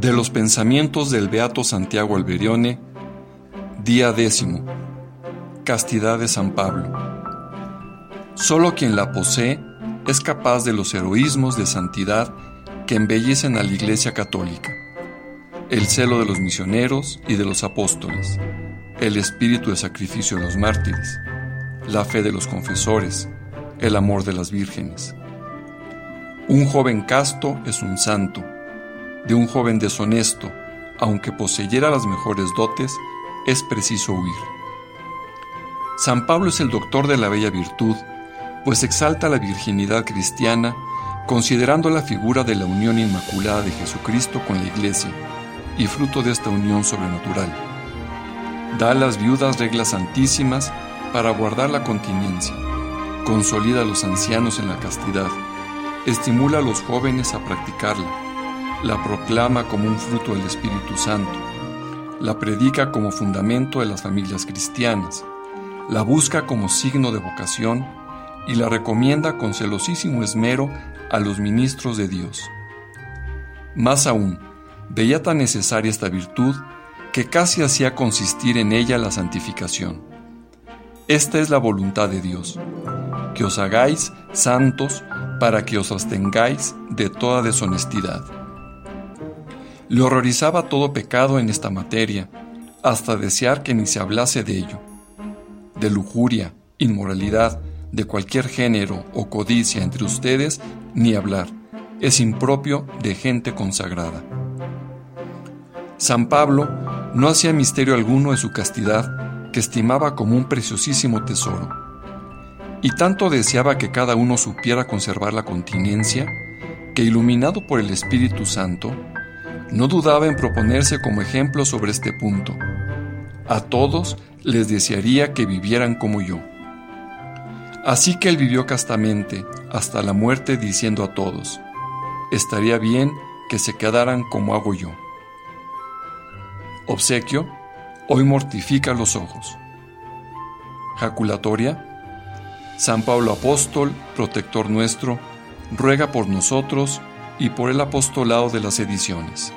De los pensamientos del Beato Santiago Alberione, día décimo, Castidad de San Pablo. Solo quien la posee es capaz de los heroísmos de santidad que embellecen a la Iglesia Católica, el celo de los misioneros y de los apóstoles, el espíritu de sacrificio de los mártires, la fe de los confesores, el amor de las vírgenes. Un joven casto es un santo, de un joven deshonesto, aunque poseyera las mejores dotes, es preciso huir. San Pablo es el doctor de la bella virtud, pues exalta la virginidad cristiana, considerando la figura de la unión inmaculada de Jesucristo con la Iglesia y fruto de esta unión sobrenatural. Da a las viudas reglas santísimas para guardar la continencia, consolida a los ancianos en la castidad, estimula a los jóvenes a practicarla, la proclama como un fruto del Espíritu Santo, la predica como fundamento de las familias cristianas, la busca como signo de vocación y la recomienda con celosísimo esmero a los ministros de Dios. Más aún, veía tan necesaria esta virtud que casi hacía consistir en ella la santificación. Esta es la voluntad de Dios, que os hagáis santos para que os abstengáis de toda deshonestidad. Le horrorizaba todo pecado en esta materia, hasta desear que ni se hablase de ello. De lujuria, inmoralidad, de cualquier género o codicia entre ustedes, ni hablar. Es impropio de gente consagrada. San Pablo no hacía misterio alguno de su castidad, que estimaba como un preciosísimo tesoro. Y tanto deseaba que cada uno supiera conservar la continencia, que iluminado por el Espíritu Santo, no dudaba en proponerse como ejemplo sobre este punto. A todos les desearía que vivieran como yo. Así que él vivió castamente hasta la muerte diciendo a todos, estaría bien que se quedaran como hago yo. Obsequio, hoy mortifica los ojos. Jaculatoria, San Pablo Apóstol, protector nuestro, ruega por nosotros y por el apostolado de las ediciones.